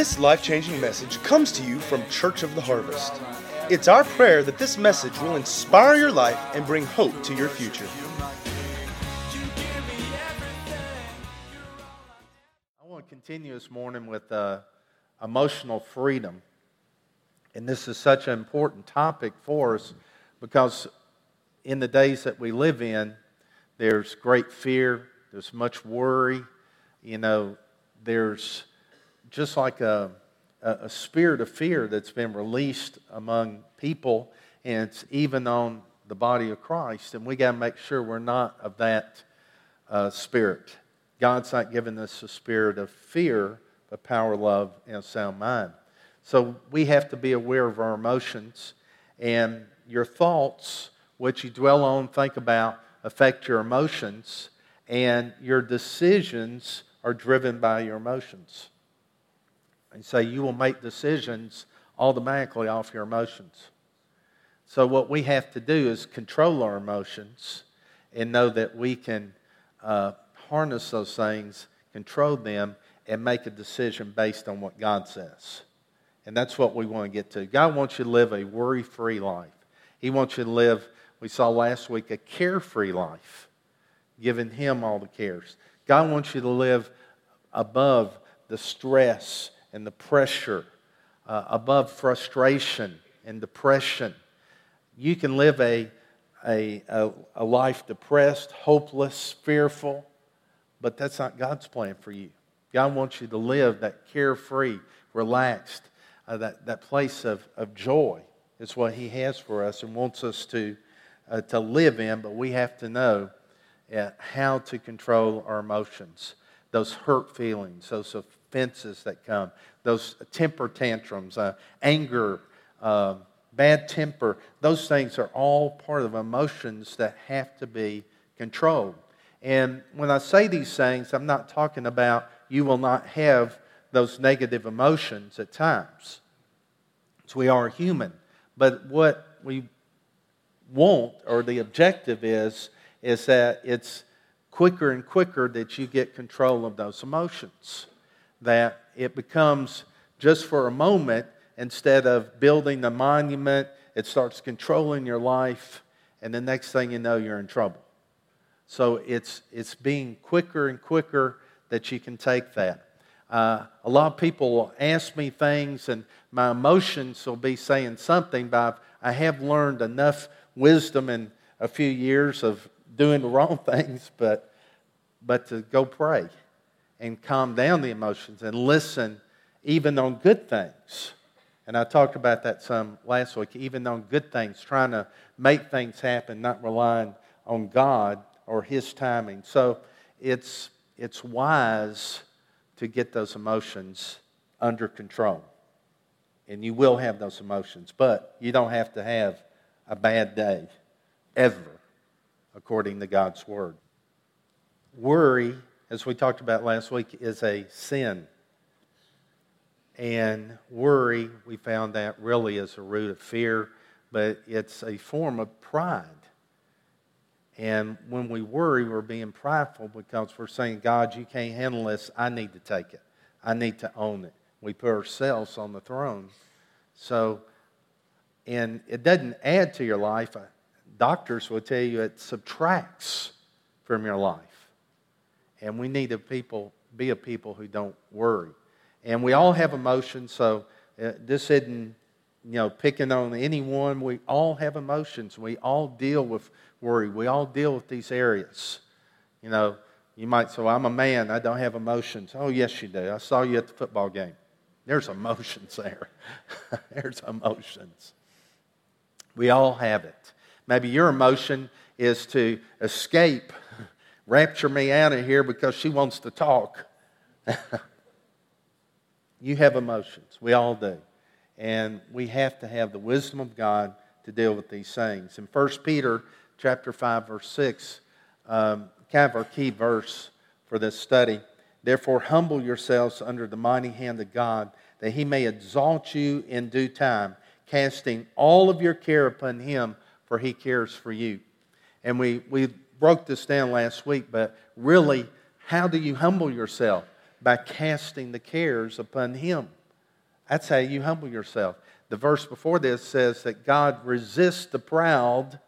This life changing message comes to you from Church of the Harvest. It's our prayer that this message will inspire your life and bring hope to your future. I want to continue this morning with uh, emotional freedom. And this is such an important topic for us because in the days that we live in, there's great fear, there's much worry, you know, there's just like a, a, spirit of fear that's been released among people, and it's even on the body of Christ. And we got to make sure we're not of that uh, spirit. God's not giving us a spirit of fear, but power, love, and a sound mind. So we have to be aware of our emotions, and your thoughts, what you dwell on, think about, affect your emotions, and your decisions are driven by your emotions. And say you will make decisions automatically off your emotions. So, what we have to do is control our emotions and know that we can uh, harness those things, control them, and make a decision based on what God says. And that's what we want to get to. God wants you to live a worry free life. He wants you to live, we saw last week, a carefree life, giving Him all the cares. God wants you to live above the stress and the pressure, uh, above frustration and depression. You can live a, a, a, a life depressed, hopeless, fearful, but that's not God's plan for you. God wants you to live that carefree, relaxed, uh, that, that place of, of joy is what He has for us and wants us to, uh, to live in, but we have to know uh, how to control our emotions, those hurt feelings, those offenses that come, those temper tantrums, uh, anger, uh, bad temper, those things are all part of emotions that have to be controlled. And when I say these things, I'm not talking about you will not have those negative emotions at times. So we are human. But what we want, or the objective is, is that it's quicker and quicker that you get control of those emotions that it becomes just for a moment instead of building a monument, it starts controlling your life, and the next thing you know, you're in trouble. So it's, it's being quicker and quicker that you can take that. Uh, a lot of people will ask me things, and my emotions will be saying something, but I've, I have learned enough wisdom in a few years of doing the wrong things, but, but to go pray and calm down the emotions and listen even on good things. And I talked about that some last week, even on good things, trying to make things happen, not relying on God or His timing. So it's, it's wise to get those emotions under control. And you will have those emotions, but you don't have to have a bad day ever, according to God's Word. Worry as we talked about last week, is a sin. And worry, we found that really is a root of fear, but it's a form of pride. And when we worry, we're being prideful because we're saying, God, you can't handle this. I need to take it. I need to own it. We put ourselves on the throne. So, and it doesn't add to your life. Doctors will tell you it subtracts from your life. And we need to people, be a people who don't worry. And we all have emotions, so uh, this isn't you know picking on anyone. We all have emotions. We all deal with worry. We all deal with these areas. You know, you might say, well, I'm a man, I don't have emotions. Oh, yes, you do. I saw you at the football game. There's emotions there. There's emotions. We all have it. Maybe your emotion is to escape rapture me out of here because she wants to talk. you have emotions. We all do. And we have to have the wisdom of God to deal with these things. In 1 Peter chapter 5, verse 6, um, kind of our key verse for this study. Therefore, humble yourselves under the mighty hand of God, that he may exalt you in due time, casting all of your care upon him, for he cares for you. And we, we broke this down last week, but really, how do you humble yourself? By casting the cares upon Him. That's how you humble yourself. The verse before this says that God resists the proud,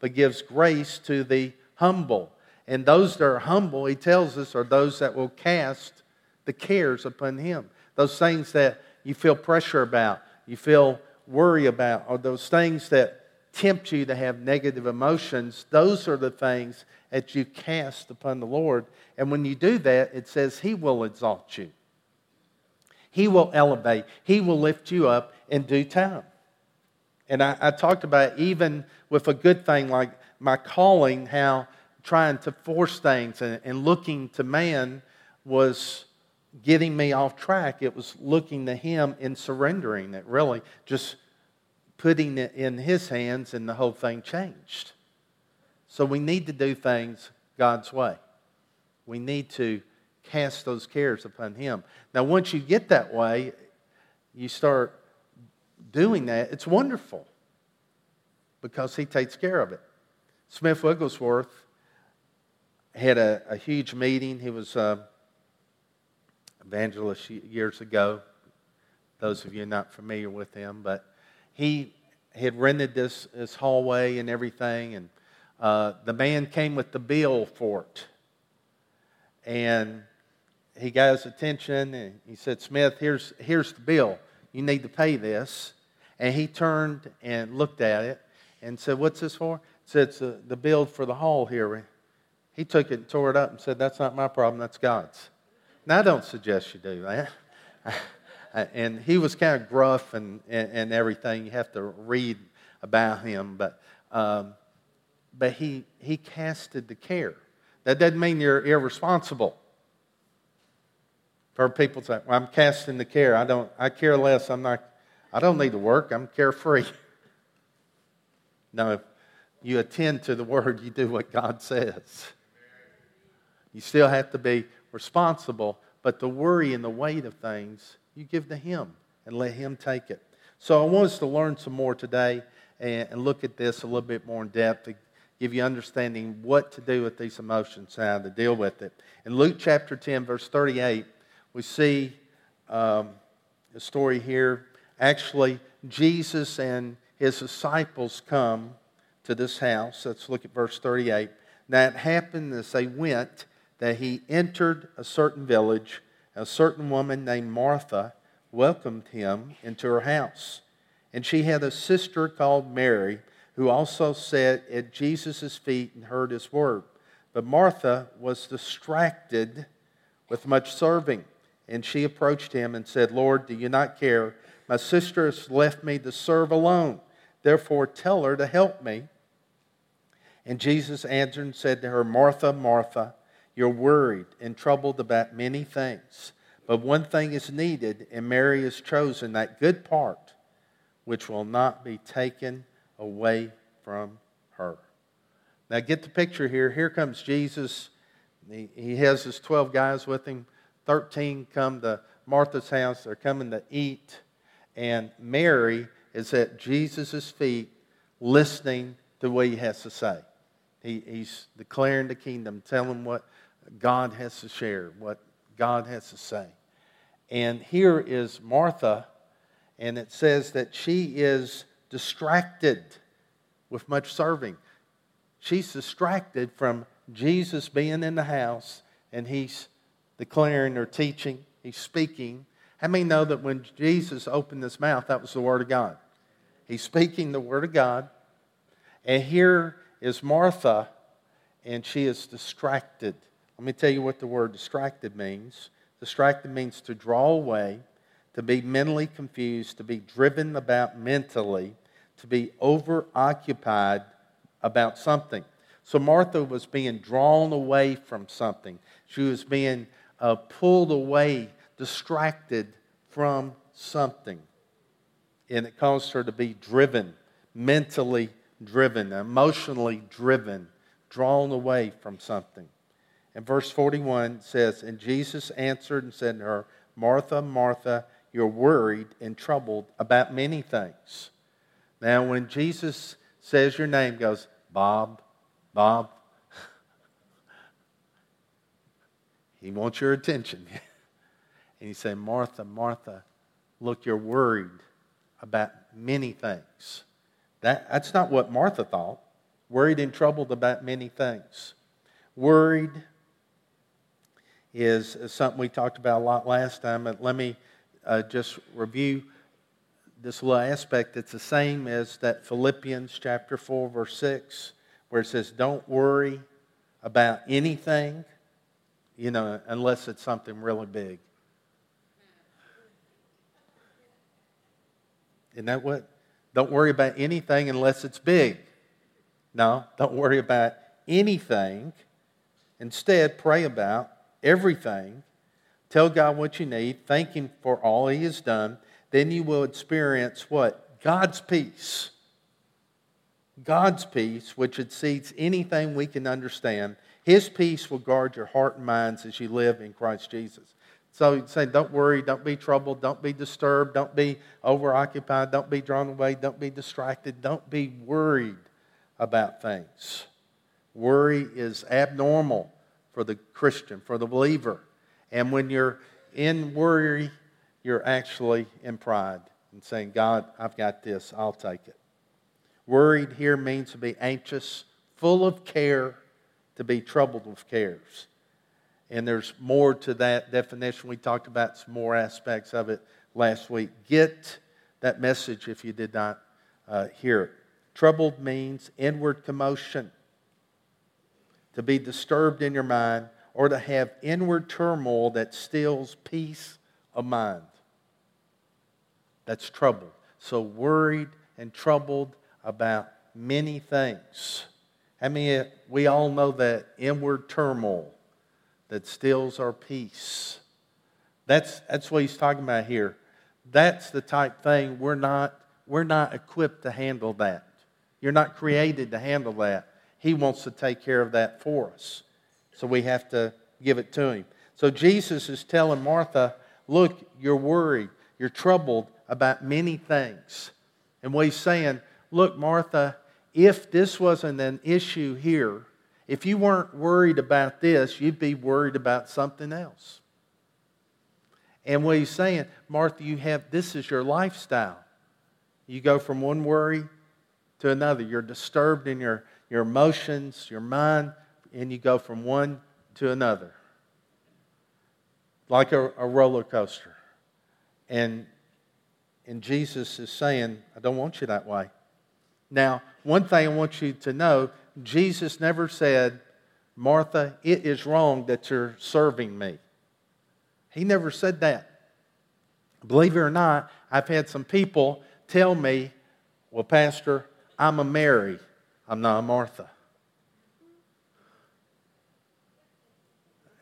but gives grace to the humble. And those that are humble, he tells us, are those that will cast the cares upon him. Those things that you feel pressure about, you feel worry about, or those things that tempt you to have negative emotions, those are the things that you cast upon the Lord. And when you do that, it says He will exalt you, He will elevate, He will lift you up in due time. And I, I talked about even with a good thing like my calling, how trying to force things and, and looking to man was getting me off track. It was looking to Him and surrendering it, really, just putting it in His hands, and the whole thing changed. So we need to do things God's way. We need to cast those cares upon Him. Now, once you get that way, you start doing that, it's wonderful because He takes care of it. Smith Wigglesworth had a, a huge meeting. He was. Uh, evangelist years ago. Those of you not familiar with him, but he had rented this, this hallway and everything, and uh, the man came with the bill for it. And he got his attention and he said, Smith, here's, here's the bill. You need to pay this. And he turned and looked at it and said, What's this for? He said, It's the, the bill for the hall here. He took it and tore it up and said, That's not my problem, that's God's. Now, I don't suggest you do that. and he was kind of gruff and, and, and, everything. You have to read about him, but, um, but he, he casted the care. That doesn't mean you're irresponsible. For people say, well, I'm casting the care. I don't, I care less. I'm not, I don't need to work. I'm carefree. no, you attend to the word, you do what God says. You still have to be responsible, but the worry and the weight of things, you give to Him and let Him take it. So I want us to learn some more today and, look at this a little bit more in depth to give you understanding what to do with these emotions, how to deal with it. In Luke chapter 10, verse 38, we see um, a story here. Actually, Jesus and his disciples come to this house. Let's look at verse 38. Now happened as they went that he entered a certain village. A certain woman named Martha welcomed him into her house. And she had a sister called Mary, who also sat at Jesus' feet and heard his word. But Martha was distracted with much serving. And she approached him and said, Lord, do you not care? My sister has left me to serve alone. Therefore, tell her to help me. And Jesus answered and said to her, Martha, Martha, you're worried and troubled about many things. But one thing is needed, and Mary has chosen that good part which will not be taken away from her. Now, get the picture here. Here comes Jesus. He has his 12 guys with him. 13 come to Martha's house. They're coming to eat. And Mary is at Jesus' feet listening to what he has to say. He, he's declaring the kingdom, telling what God has to share, what God has to say. And here is Martha, and it says that she is distracted with much serving. She's distracted from Jesus being in the house and he's declaring or teaching, he's speaking. How many know that when Jesus opened his mouth, that was the Word of God? He's speaking the Word of God. And here is Martha, and she is distracted. Let me tell you what the word distracted means. Distracted means to draw away, to be mentally confused, to be driven about mentally, to be overoccupied about something. So Martha was being drawn away from something. She was being uh, pulled away, distracted from something. And it caused her to be driven, mentally driven, emotionally driven, drawn away from something. And verse 41 says, And Jesus answered and said to her, Martha, Martha, you're worried and troubled about many things. Now, when Jesus says your name, goes, Bob, Bob, he wants your attention. and he said, Martha, Martha, look, you're worried about many things. That, that's not what Martha thought. Worried and troubled about many things. Worried is, something we talked about a lot last time, but let me uh, just review this little aspect. It's the same as that Philippians chapter 4, verse 6, where it says, Don't worry about anything, you know, unless it's something really big. Isn't that what? Don't worry about anything unless it's big. No, don't worry about anything. Instead, pray about everything. Tell God what you need. Thank Him for all He has done. Then you will experience what? God's peace. God's peace, which exceeds anything we can understand. His peace will guard your heart and minds as you live in Christ Jesus. So he's saying, don't worry, don't be troubled, don't be disturbed, don't be overoccupied, don't be drawn away, don't be distracted, don't be worried about things. Worry is abnormal for the Christian, for the believer. And when you're in worry, you're actually in pride and saying, God, I've got this, I'll take it. Worried here means to be anxious, full of care, to be troubled with cares. And there's more to that definition. We talked about some more aspects of it last week. Get that message if you did not uh, hear it. Troubled means inward commotion, to be disturbed in your mind, or to have inward turmoil that steals peace of mind. That's troubled. So worried and troubled about many things. I mean, we all know that inward turmoil that steals our peace. That's, that's what he's talking about here. That's the type thing we're not, we're not equipped to handle that. You're not created to handle that. He wants to take care of that for us. So we have to give it to him. So Jesus is telling Martha, Look, you're worried, you're troubled about many things. And what he's saying, Look, Martha, if this wasn't an issue here, if you weren't worried about this, you'd be worried about something else. And what he's saying, Martha, you have this is your lifestyle. You go from one worry to another. You're disturbed in your, your emotions, your mind, and you go from one to another. Like a, a roller coaster. And, and Jesus is saying, I don't want you that way. Now, one thing I want you to know Jesus never said, Martha, it is wrong that you're serving me. He never said that. Believe it or not, I've had some people tell me, well, Pastor, I'm a Mary, I'm not a Martha.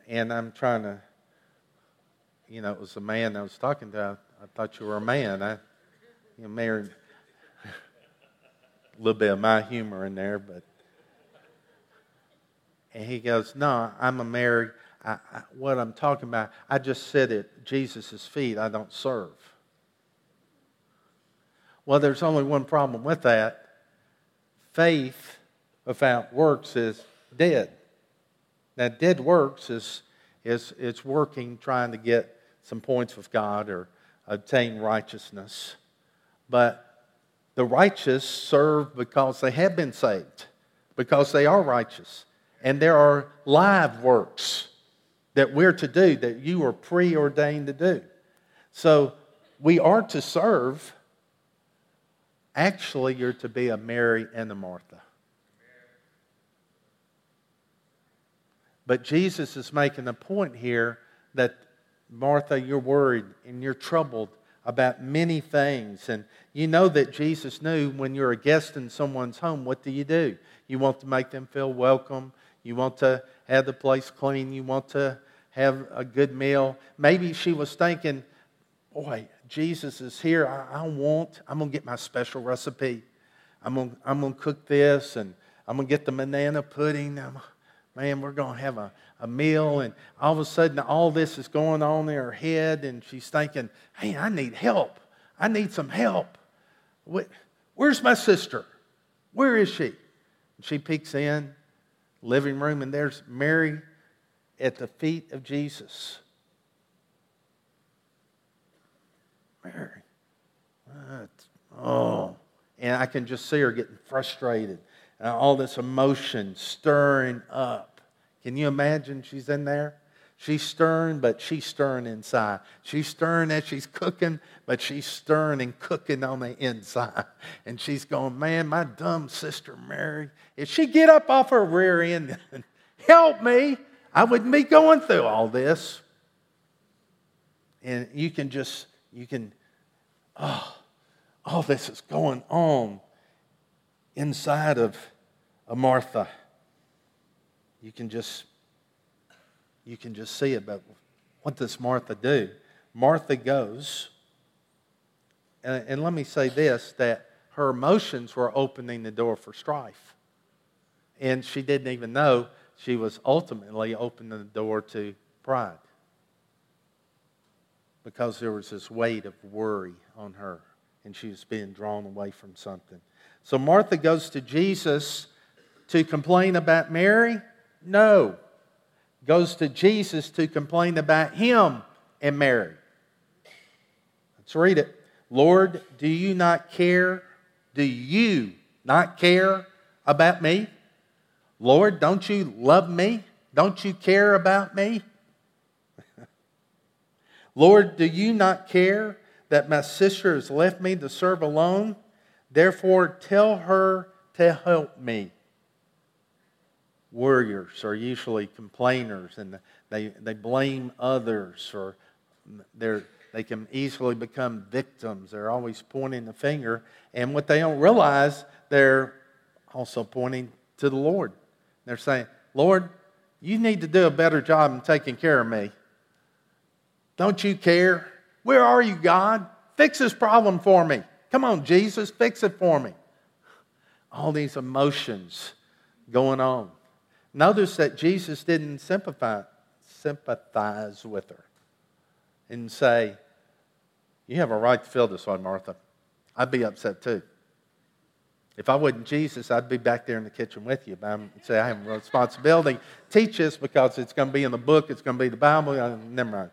And I'm trying to, you know, it was a man I was talking to. I, I thought you were a man. I, you know, married a little bit of my humor in there, but and he goes, No, I'm a Mary. I, I, what I'm talking about, I just sit at Jesus' feet. I don't serve. Well, there's only one problem with that. Faith without works is dead. Now, dead works is, is it's working, trying to get some points with God or obtain righteousness. But the righteous serve because they have been saved, because they are righteous. And there are live works that we're to do, that you are preordained to do. So we are to serve. Actually, you're to be a Mary and a Martha. But Jesus is making a point here that, Martha, you're worried and you're troubled about many things. And you know that Jesus knew when you're a guest in someone's home, what do you do? You want to make them feel welcome. You want to have the place clean. You want to have a good meal. Maybe she was thinking, boy, Jesus is here. I, I want, I'm going to get my special recipe. I'm going, I'm to cook this and I'm going to get the banana pudding. I'm, man, we're going to have a, a meal. And all of a sudden, all this is going on in her head. And she's thinking, hey, I need help. I need some help. Where's my sister? Where is she? And she peeks in living room, and there's Mary at the feet of Jesus. Mary, what? Oh. And I can just see her getting frustrated. And all this emotion stirring up. Can you imagine she's in there? She's stirring, but she's stirring inside. She's stirring as she's cooking, but she's stirring and cooking on the inside. And she's going, Man, my dumb sister Mary, if she get up off her rear end and help me, I wouldn't be going through all this. And you can just, you can, oh, all this is going on inside of a Martha. You can just you can just see it, but what does Martha do? Martha goes, and, and let me say this that her emotions were opening the door for strife. And she didn't even know she was ultimately opening the door to pride because there was this weight of worry on her and she was being drawn away from something. So Martha goes to Jesus to complain about Mary? No goes to Jesus to complain about him and Mary. Let's read it. Lord, do you not care? Do you not care about me? Lord, don't you love me? Don't you care about me? Lord, do you not care that my sister has left me to serve alone? Therefore, tell her to help me warriors are usually complainers and they, they blame others or they're, they can easily become victims. They're always pointing the finger. And what they don't realize, they're also pointing to the Lord. They're saying, Lord, you need to do a better job in taking care of me. Don't you care? Where are you, God? Fix this problem for me. Come on, Jesus, fix it for me. All these emotions going on. Notice that Jesus didn't sympathize, sympathize with her and say, You have a right to feel this way, Martha. I'd be upset too. If I wasn't Jesus, I'd be back there in the kitchen with you. But I'm say I have a responsibility. Teach this because it's going to be in the book. It's going to be the Bible. Uh, never mind.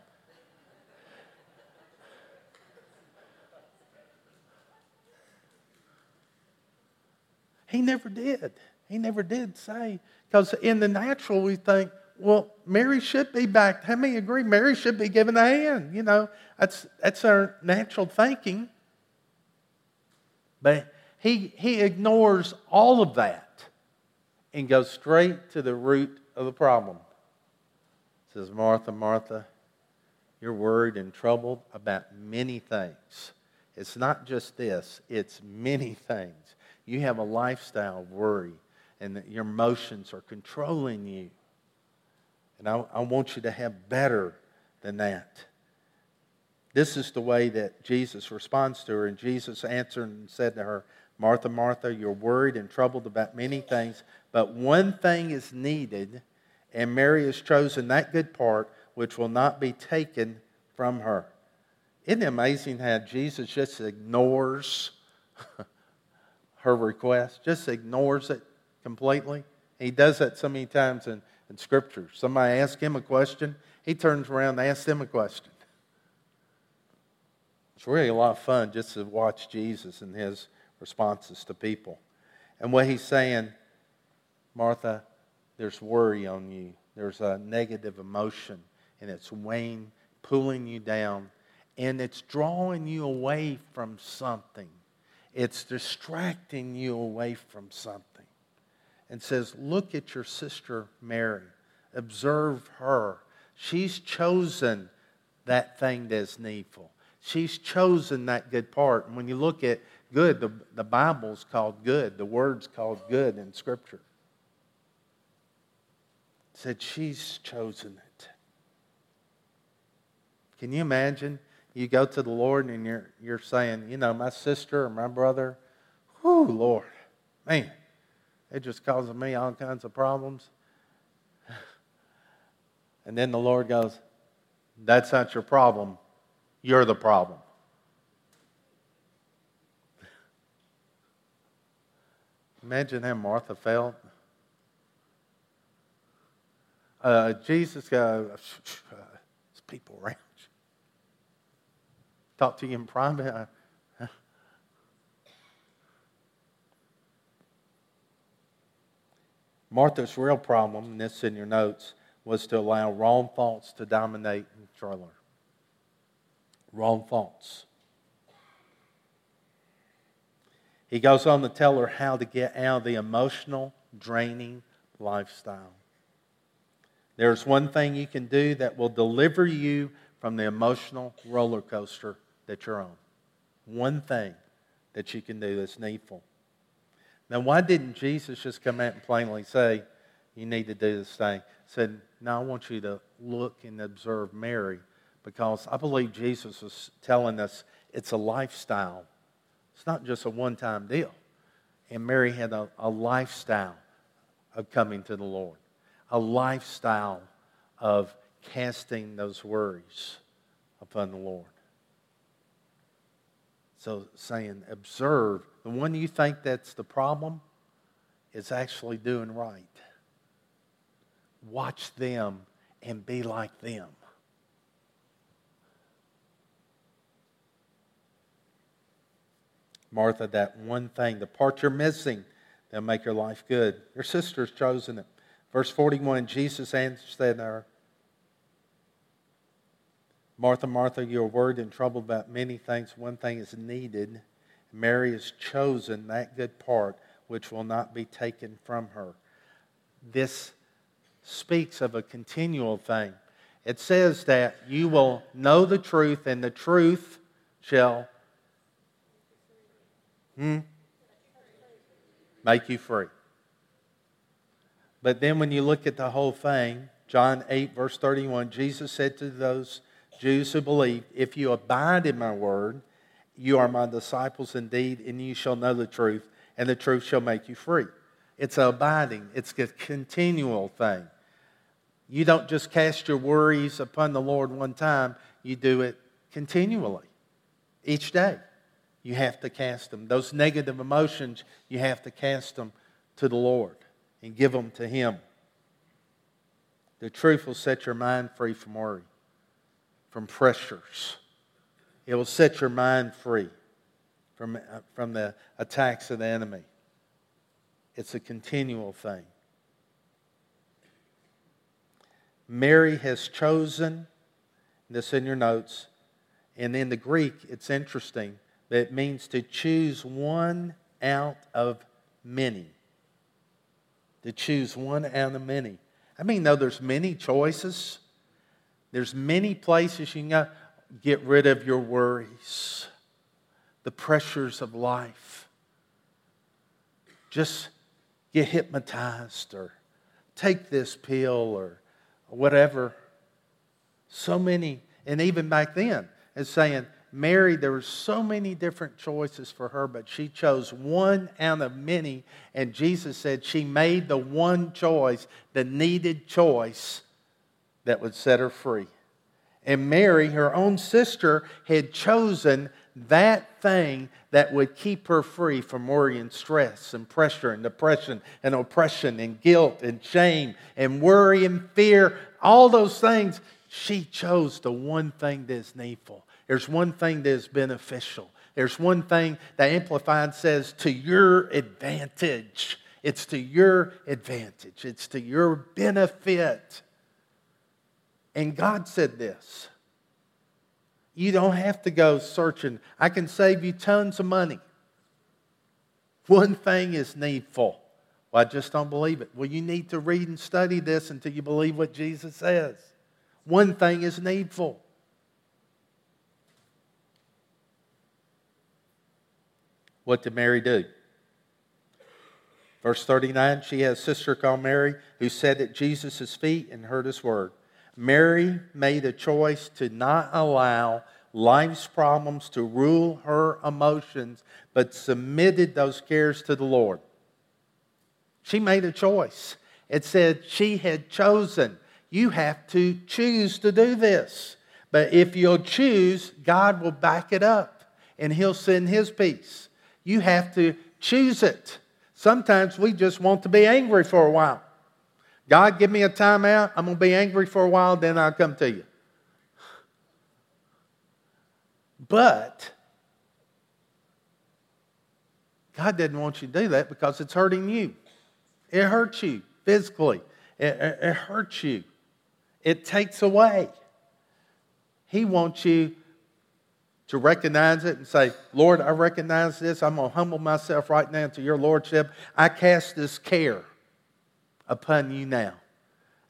He never did. He never did say, because in the natural, we think, well, Mary should be back. How many agree Mary should be given a hand? You know, that's, that's our natural thinking. But he, he ignores all of that and goes straight to the root of the problem. says, Martha, Martha, you're worried and troubled about many things. It's not just this, it's many things. You have a lifestyle of worry and that your emotions are controlling you. And I, I want you to have better than that. This is the way that Jesus responds to her. And Jesus answered and said to her, Martha, Martha, you're worried and troubled about many things, but one thing is needed, and Mary has chosen that good part which will not be taken from her. Isn't it amazing how Jesus just ignores her request, just ignores it? completely. He does that so many times in, in Scripture. Somebody asks him a question, he turns around and asks them a question. It's really a lot of fun just to watch Jesus and his responses to people. And what he's saying, Martha, there's worry on you. There's a negative emotion, and it's weighing, pulling you down, and it's drawing you away from something. It's distracting you away from something and says, Look at your sister Mary. Observe her. She's chosen that thing that's needful. She's chosen that good part. And when you look at good, the, the Bible's called good, the word's called good in Scripture. Said she's chosen it. Can you imagine? You go to the Lord and you're, you're saying, you know, my sister or my brother, whoo, Lord, man, it just causes me all kinds of problems. And then the Lord goes, That's not your problem. You're the problem. Imagine how Martha felt. Uh, Jesus goes, There's people around. Talk to you in private. Martha's real problem, and this is in your notes, was to allow wrong thoughts to dominate and control her. Wrong thoughts. He goes on to tell her how to get out of the emotional, draining lifestyle. There's one thing you can do that will deliver you from the emotional roller coaster that you're on. One thing that you can do that's needful. Now, why didn't Jesus just come out and plainly say, You need to do this thing? He said, Now I want you to look and observe Mary because I believe Jesus was telling us it's a lifestyle. It's not just a one time deal. And Mary had a, a lifestyle of coming to the Lord, a lifestyle of casting those worries upon the Lord. So, saying, observe, the one you think that's the problem is actually doing right. Watch them and be like them. Martha, that one thing, the part you're missing, that'll make your life good. Your sister's chosen it. Verse 41 Jesus answered her, Martha, Martha, you're worried and troubled about many things. One thing is needed. Mary has chosen that good part which will not be taken from her. This speaks of a continual thing. It says that you will know the truth, and the truth shall hmm, make you free. But then when you look at the whole thing, John 8, verse 31, Jesus said to those Jews who believed, If you abide in my word, you are my disciples indeed, and you shall know the truth, and the truth shall make you free. It's abiding, it's a continual thing. You don't just cast your worries upon the Lord one time, you do it continually, each day. You have to cast them. Those negative emotions, you have to cast them to the Lord and give them to Him. The truth will set your mind free from worry from pressures. It will set your mind free from, uh, from the attacks of the enemy. It's a continual thing. Mary has chosen, this in your notes, and in the Greek, it's interesting that it means to choose one out of many. To choose one out of many. I mean, though there's many choices, there's many places you can. Get rid of your worries, the pressures of life. Just get hypnotized or take this pill or whatever. So many, and even back then, it's saying, Mary, there were so many different choices for her, but she chose one out of many. And Jesus said she made the one choice, the needed choice that would set her free. And Mary, her own sister, had chosen that thing that would keep her free from worry and stress and pressure and depression and oppression and guilt and shame and worry and fear. All those things, she chose the one thing that is needful. There's one thing that is beneficial. There's one thing that Amplified says to your advantage. It's to your advantage, it's to your benefit. And God said this You don't have to go searching. I can save you tons of money. One thing is needful. Well, I just don't believe it. Well, you need to read and study this until you believe what Jesus says. One thing is needful. What did Mary do? Verse 39 She has a sister called Mary who sat at Jesus' feet and heard his word. Mary made a choice to not allow life's problems to rule her emotions, but submitted those cares to the Lord. She made a choice. It said she had chosen. You have to choose to do this. But if you'll choose, God will back it up and He'll send His peace. You have to choose it. Sometimes we just want to be angry for a while. God, give me a timeout. I'm going to be angry for a while, then I'll come to you. But God didn't want you to do that because it's hurting you. It hurts you physically, it, it, it hurts you, it takes away. He wants you to recognize it and say, Lord, I recognize this. I'm going to humble myself right now to your Lordship. I cast this care upon you now.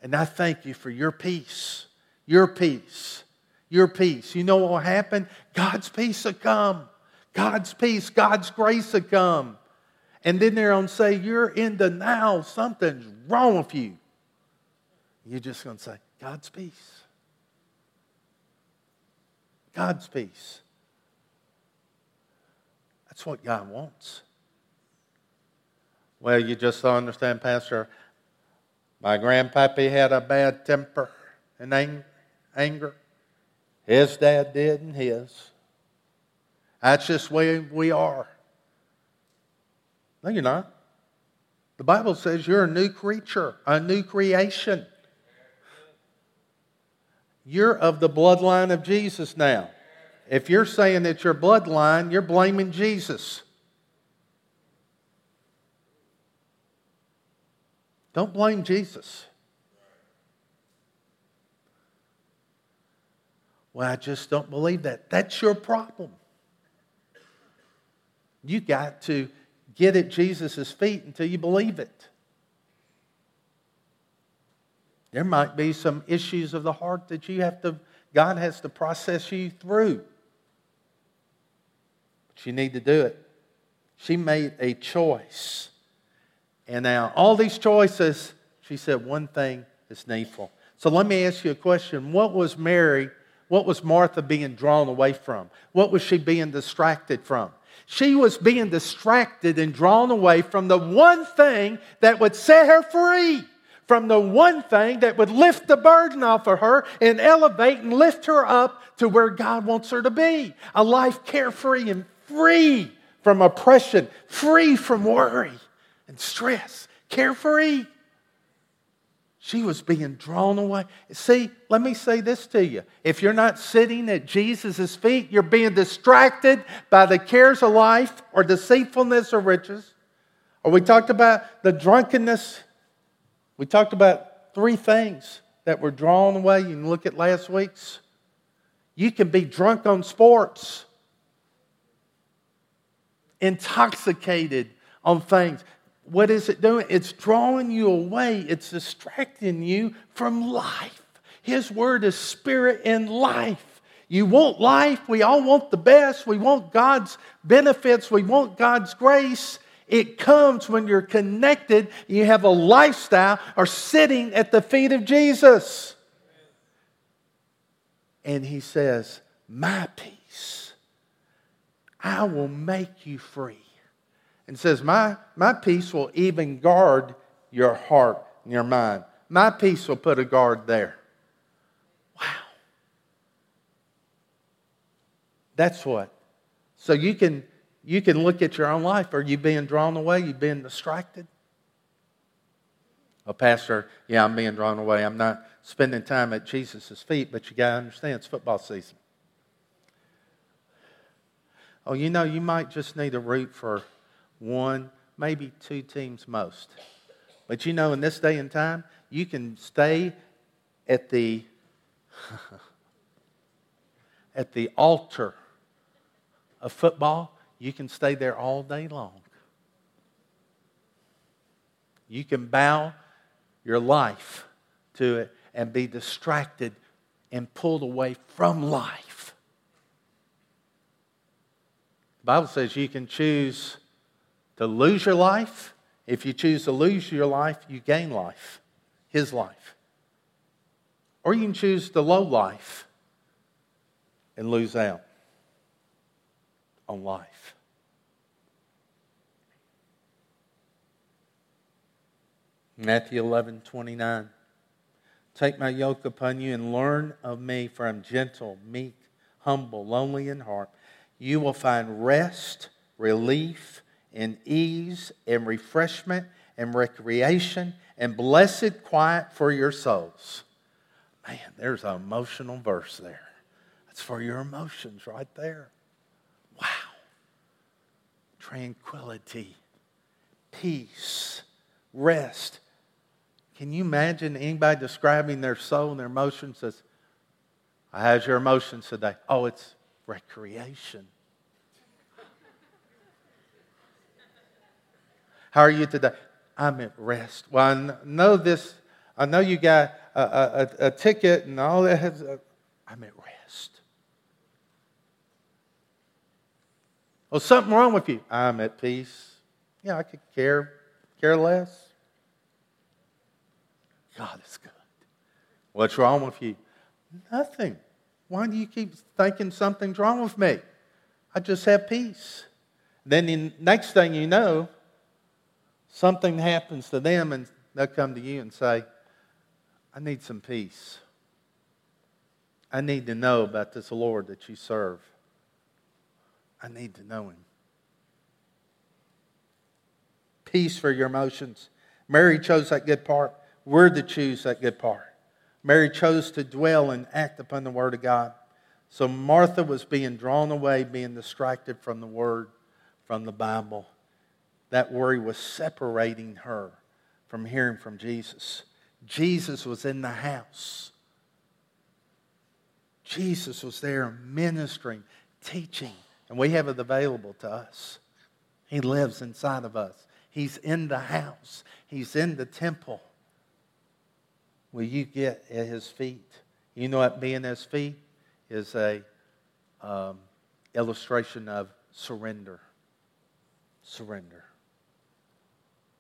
And I thank you for your peace, your peace, your peace. You know what will happen? God's peace will come. God's peace, God's grace will come. And then they're going to say, You're in denial. Something's wrong with you. You're just going to say, God's peace. God's peace. That's what God wants. Well, you just understand, Pastor. My grandpappy had a bad temper and anger. His dad did, and his. That's just the way we are. No, you're not. The Bible says you're a new creature, a new creation. You're of the bloodline of Jesus now. If you're saying it's your bloodline, you're blaming Jesus. Don't blame Jesus. Well, I just don't believe that. That's your problem. You got to get at Jesus' feet until you believe it. There might be some issues of the heart that you have to, God has to process you through. But you need to do it. She made a choice. And now, all these choices, she said one thing is needful. So let me ask you a question. What was Mary, what was Martha being drawn away from? What was she being distracted from? She was being distracted and drawn away from the one thing that would set her free, from the one thing that would lift the burden off of her and elevate and lift her up to where God wants her to be a life carefree and free from oppression, free from worry and stress, carefree. She was being drawn away. See, let me say this to you. If you're not sitting at Jesus' feet, you're being distracted by the cares of life or deceitfulness or riches. Or we talked about the drunkenness. We talked about three things that were drawn away. You can look at last week's. You can be drunk on sports intoxicated on things. What is it doing? It's drawing you away, it's distracting you from life. His word is spirit and life. You want life. We all want the best. We want God's benefits. We want God's grace. It comes when you're connected, you have a lifestyle, or sitting at the feet of Jesus. And he says, My peace I will make you free. And says, my, my peace will even guard your heart and your mind. My peace will put a guard there. Wow. That's what. So you can you can look at your own life. Are you being drawn away? You being distracted? Well, Pastor, yeah, I'm being drawn away. I'm not spending time at Jesus' feet, but you got to understand it's football season. Oh, you know, you might just need a root for one, maybe two teams most. But you know, in this day and time, you can stay at the at the altar of football. You can stay there all day long. You can bow your life to it and be distracted and pulled away from life. The Bible says you can choose to lose your life. If you choose to lose your life, you gain life, His life. Or you can choose the low life and lose out on life. Matthew 11, 29. Take my yoke upon you and learn of me, for I'm gentle, meek, humble, lonely in heart you will find rest, relief, and ease, and refreshment, and recreation, and blessed quiet for your souls. Man, there's an emotional verse there. That's for your emotions right there. Wow. Tranquility, peace, rest. Can you imagine anybody describing their soul and their emotions as, how's your emotions today? Oh, it's recreation. How are you today? I'm at rest. Well, I know this. I know you got a, a, a ticket and all that. I'm at rest. Oh, something wrong with you. I'm at peace. Yeah, I could care, care less. God is good. What's wrong with you? Nothing. Why do you keep thinking something's wrong with me? I just have peace. Then the next thing you know, something happens to them and they'll come to you and say, I need some peace. I need to know about this Lord that you serve. I need to know him. Peace for your emotions. Mary chose that good part. We're to choose that good part. Mary chose to dwell and act upon the Word of God. So Martha was being drawn away, being distracted from the Word, from the Bible. That worry was separating her from hearing from Jesus. Jesus was in the house. Jesus was there ministering, teaching, and we have it available to us. He lives inside of us. He's in the house, He's in the temple. Will you get at His feet? You know what being at His feet is a um, illustration of surrender. Surrender.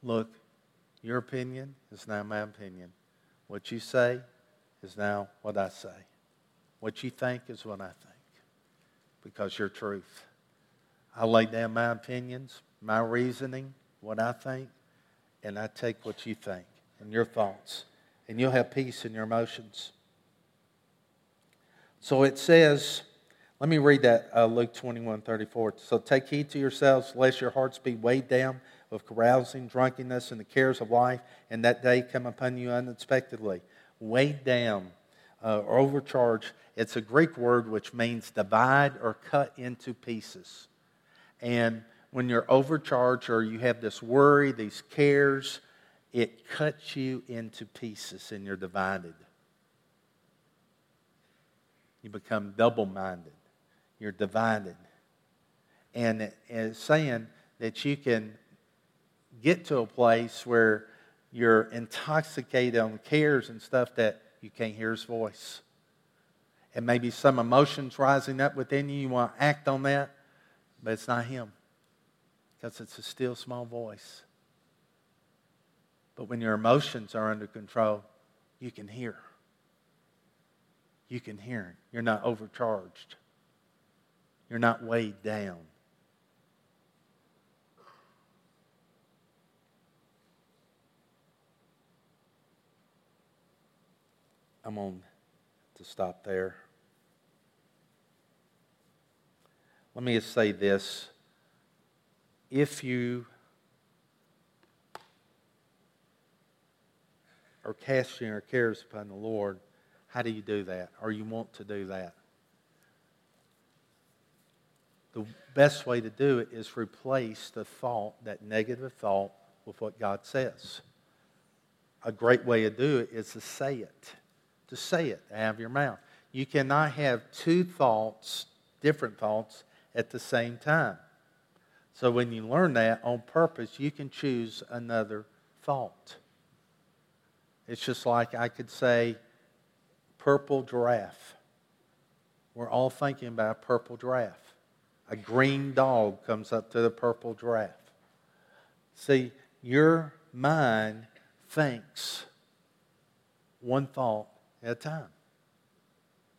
Look, your opinion is now my opinion. What you say is now what I say. What you think is what I think because you're truth. I lay down my opinions, my reasoning, what I think, and I take what you think and your thoughts, and you'll have peace in your emotions. So it says, let me read that, uh, Luke 21 34. So take heed to yourselves, lest your hearts be weighed down with carousing, drunkenness, and the cares of life, and that day come upon you unexpectedly. Weighed down uh, or overcharged. It's a Greek word which means divide or cut into pieces. And when you're overcharged or you have this worry, these cares, it cuts you into pieces and you're divided. You become double minded. You're divided. And it's saying that you can get to a place where you're intoxicated on cares and stuff that you can't hear his voice. And maybe some emotions rising up within you, you want to act on that, but it's not him because it's a still small voice. But when your emotions are under control, you can hear. You can hear. You're not overcharged. You're not weighed down. I'm on to stop there. Let me just say this. If you are casting your cares upon the Lord, how do you do that? Or you want to do that? The best way to do it is replace the thought, that negative thought, with what God says. A great way to do it is to say it to say it out of your mouth. You cannot have two thoughts, different thoughts, at the same time. So when you learn that on purpose, you can choose another thought. It's just like I could say, purple giraffe. We're all thinking about a purple giraffe. A green dog comes up to the purple giraffe. See, your mind thinks one thought at a time.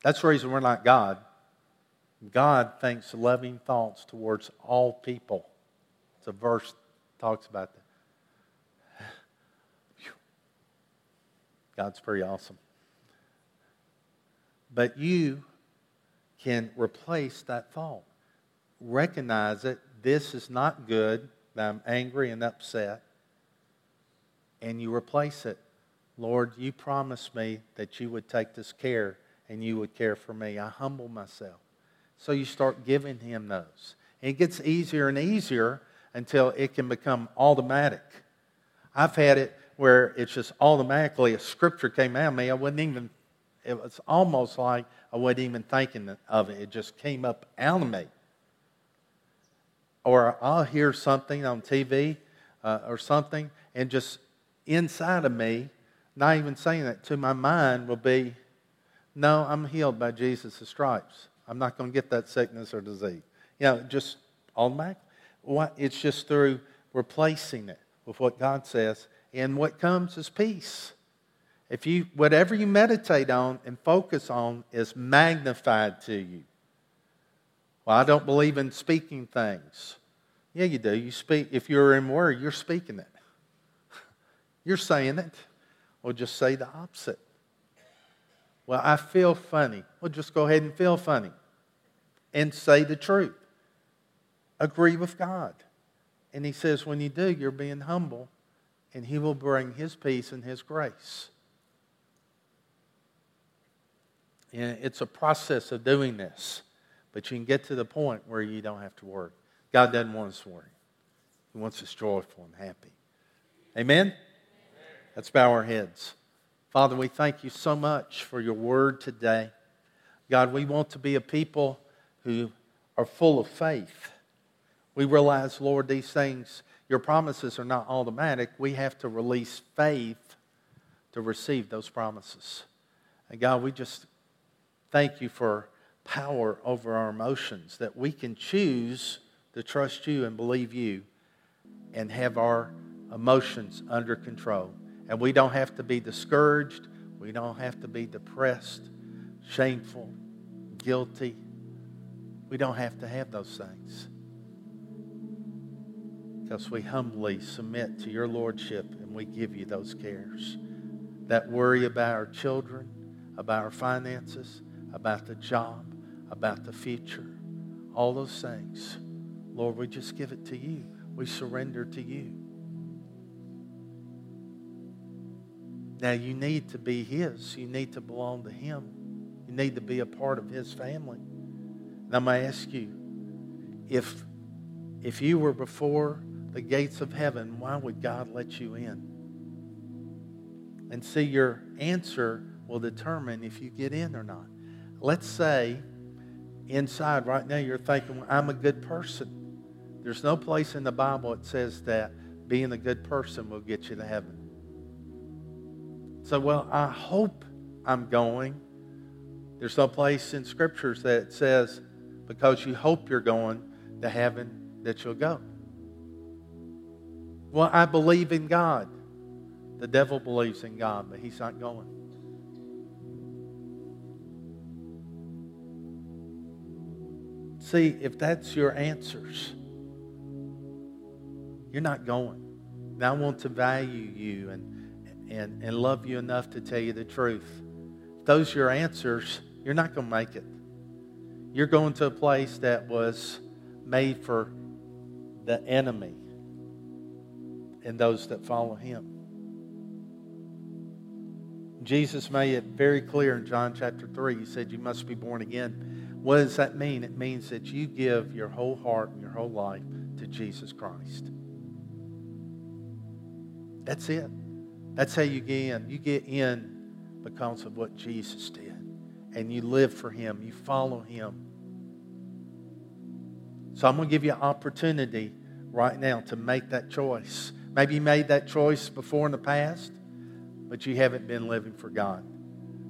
That's the reason we're not God. God thinks loving thoughts towards all people. It's a verse talks about that. God's pretty awesome. But you can replace that thought. Recognize it. This is not good. I'm angry and upset. And you replace it Lord, you promised me that you would take this care and you would care for me. I humble myself. So you start giving him those. And it gets easier and easier until it can become automatic. I've had it where it's just automatically a scripture came out of me. I wouldn't even, it was almost like I wasn't even thinking of it. It just came up out of me. Or I'll hear something on TV uh, or something, and just inside of me, not even saying that to my mind, will be, No, I'm healed by Jesus' stripes. I'm not going to get that sickness or disease. You know, just automatic. It's just through replacing it with what God says, and what comes is peace. If you, whatever you meditate on and focus on is magnified to you. Well, I don't believe in speaking things. Yeah, you do. You speak, if you're in word, you're speaking it. You're saying it. Well, just say the opposite. Well, I feel funny. Well, just go ahead and feel funny and say the truth. Agree with God. And He says, when you do, you're being humble, and He will bring His peace and His grace. And it's a process of doing this, but you can get to the point where you don't have to worry. God doesn't want us worrying, He wants us joyful and happy. Amen? Let's bow our heads. Father, we thank you so much for your word today. God, we want to be a people who are full of faith. We realize, Lord, these things, your promises are not automatic. We have to release faith to receive those promises. And God, we just thank you for power over our emotions, that we can choose to trust you and believe you and have our emotions under control. And we don't have to be discouraged. We don't have to be depressed, shameful, guilty. We don't have to have those things. Because we humbly submit to your lordship and we give you those cares. That worry about our children, about our finances, about the job, about the future, all those things. Lord, we just give it to you. We surrender to you. Now, you need to be His. You need to belong to Him. You need to be a part of His family. And I'm going to ask you if, if you were before the gates of heaven, why would God let you in? And see, your answer will determine if you get in or not. Let's say inside right now you're thinking, I'm a good person. There's no place in the Bible that says that being a good person will get you to heaven. So, well, I hope I'm going. There's no place in scriptures that says because you hope you're going to heaven that you'll go. Well, I believe in God. The devil believes in God, but he's not going. See, if that's your answers, you're not going. I want to value you and, and, and love you enough to tell you the truth. If those are your answers, you're not going to make it. You're going to a place that was made for the enemy and those that follow him. Jesus made it very clear in John chapter 3. He said, You must be born again. What does that mean? It means that you give your whole heart and your whole life to Jesus Christ. That's it. That's how you get in. You get in because of what Jesus did. And you live for Him, you follow Him. So I'm going to give you an opportunity right now to make that choice. Maybe you made that choice before in the past, but you haven't been living for God.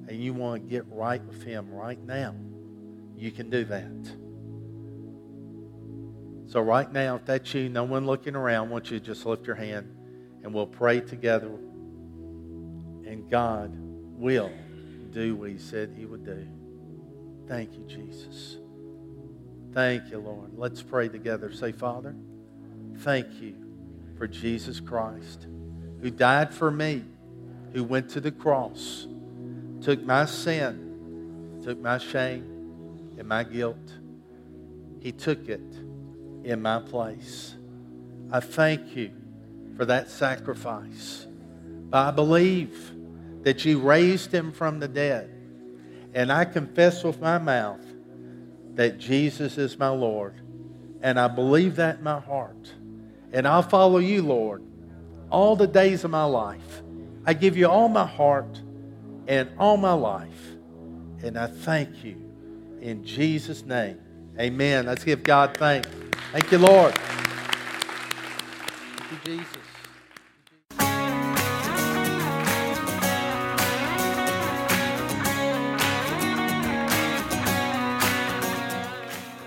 And you want to get right with Him right now. You can do that. So, right now, if that's you, no one looking around, I want you to just lift your hand and we'll pray together. And God will do what He said He would do. Thank you, Jesus. Thank you, Lord. Let's pray together. Say, Father, thank you for Jesus Christ, who died for me, who went to the cross, took my sin, took my shame and my guilt. He took it in my place. I thank you for that sacrifice. I believe that you raised him from the dead. and I confess with my mouth that Jesus is my Lord, and I believe that in my heart, and I'll follow you, Lord, all the days of my life. I give you all my heart and all my life, and I thank you in Jesus' name. Amen. Let's give God thanks. Thank you, Lord. Thank you, Jesus.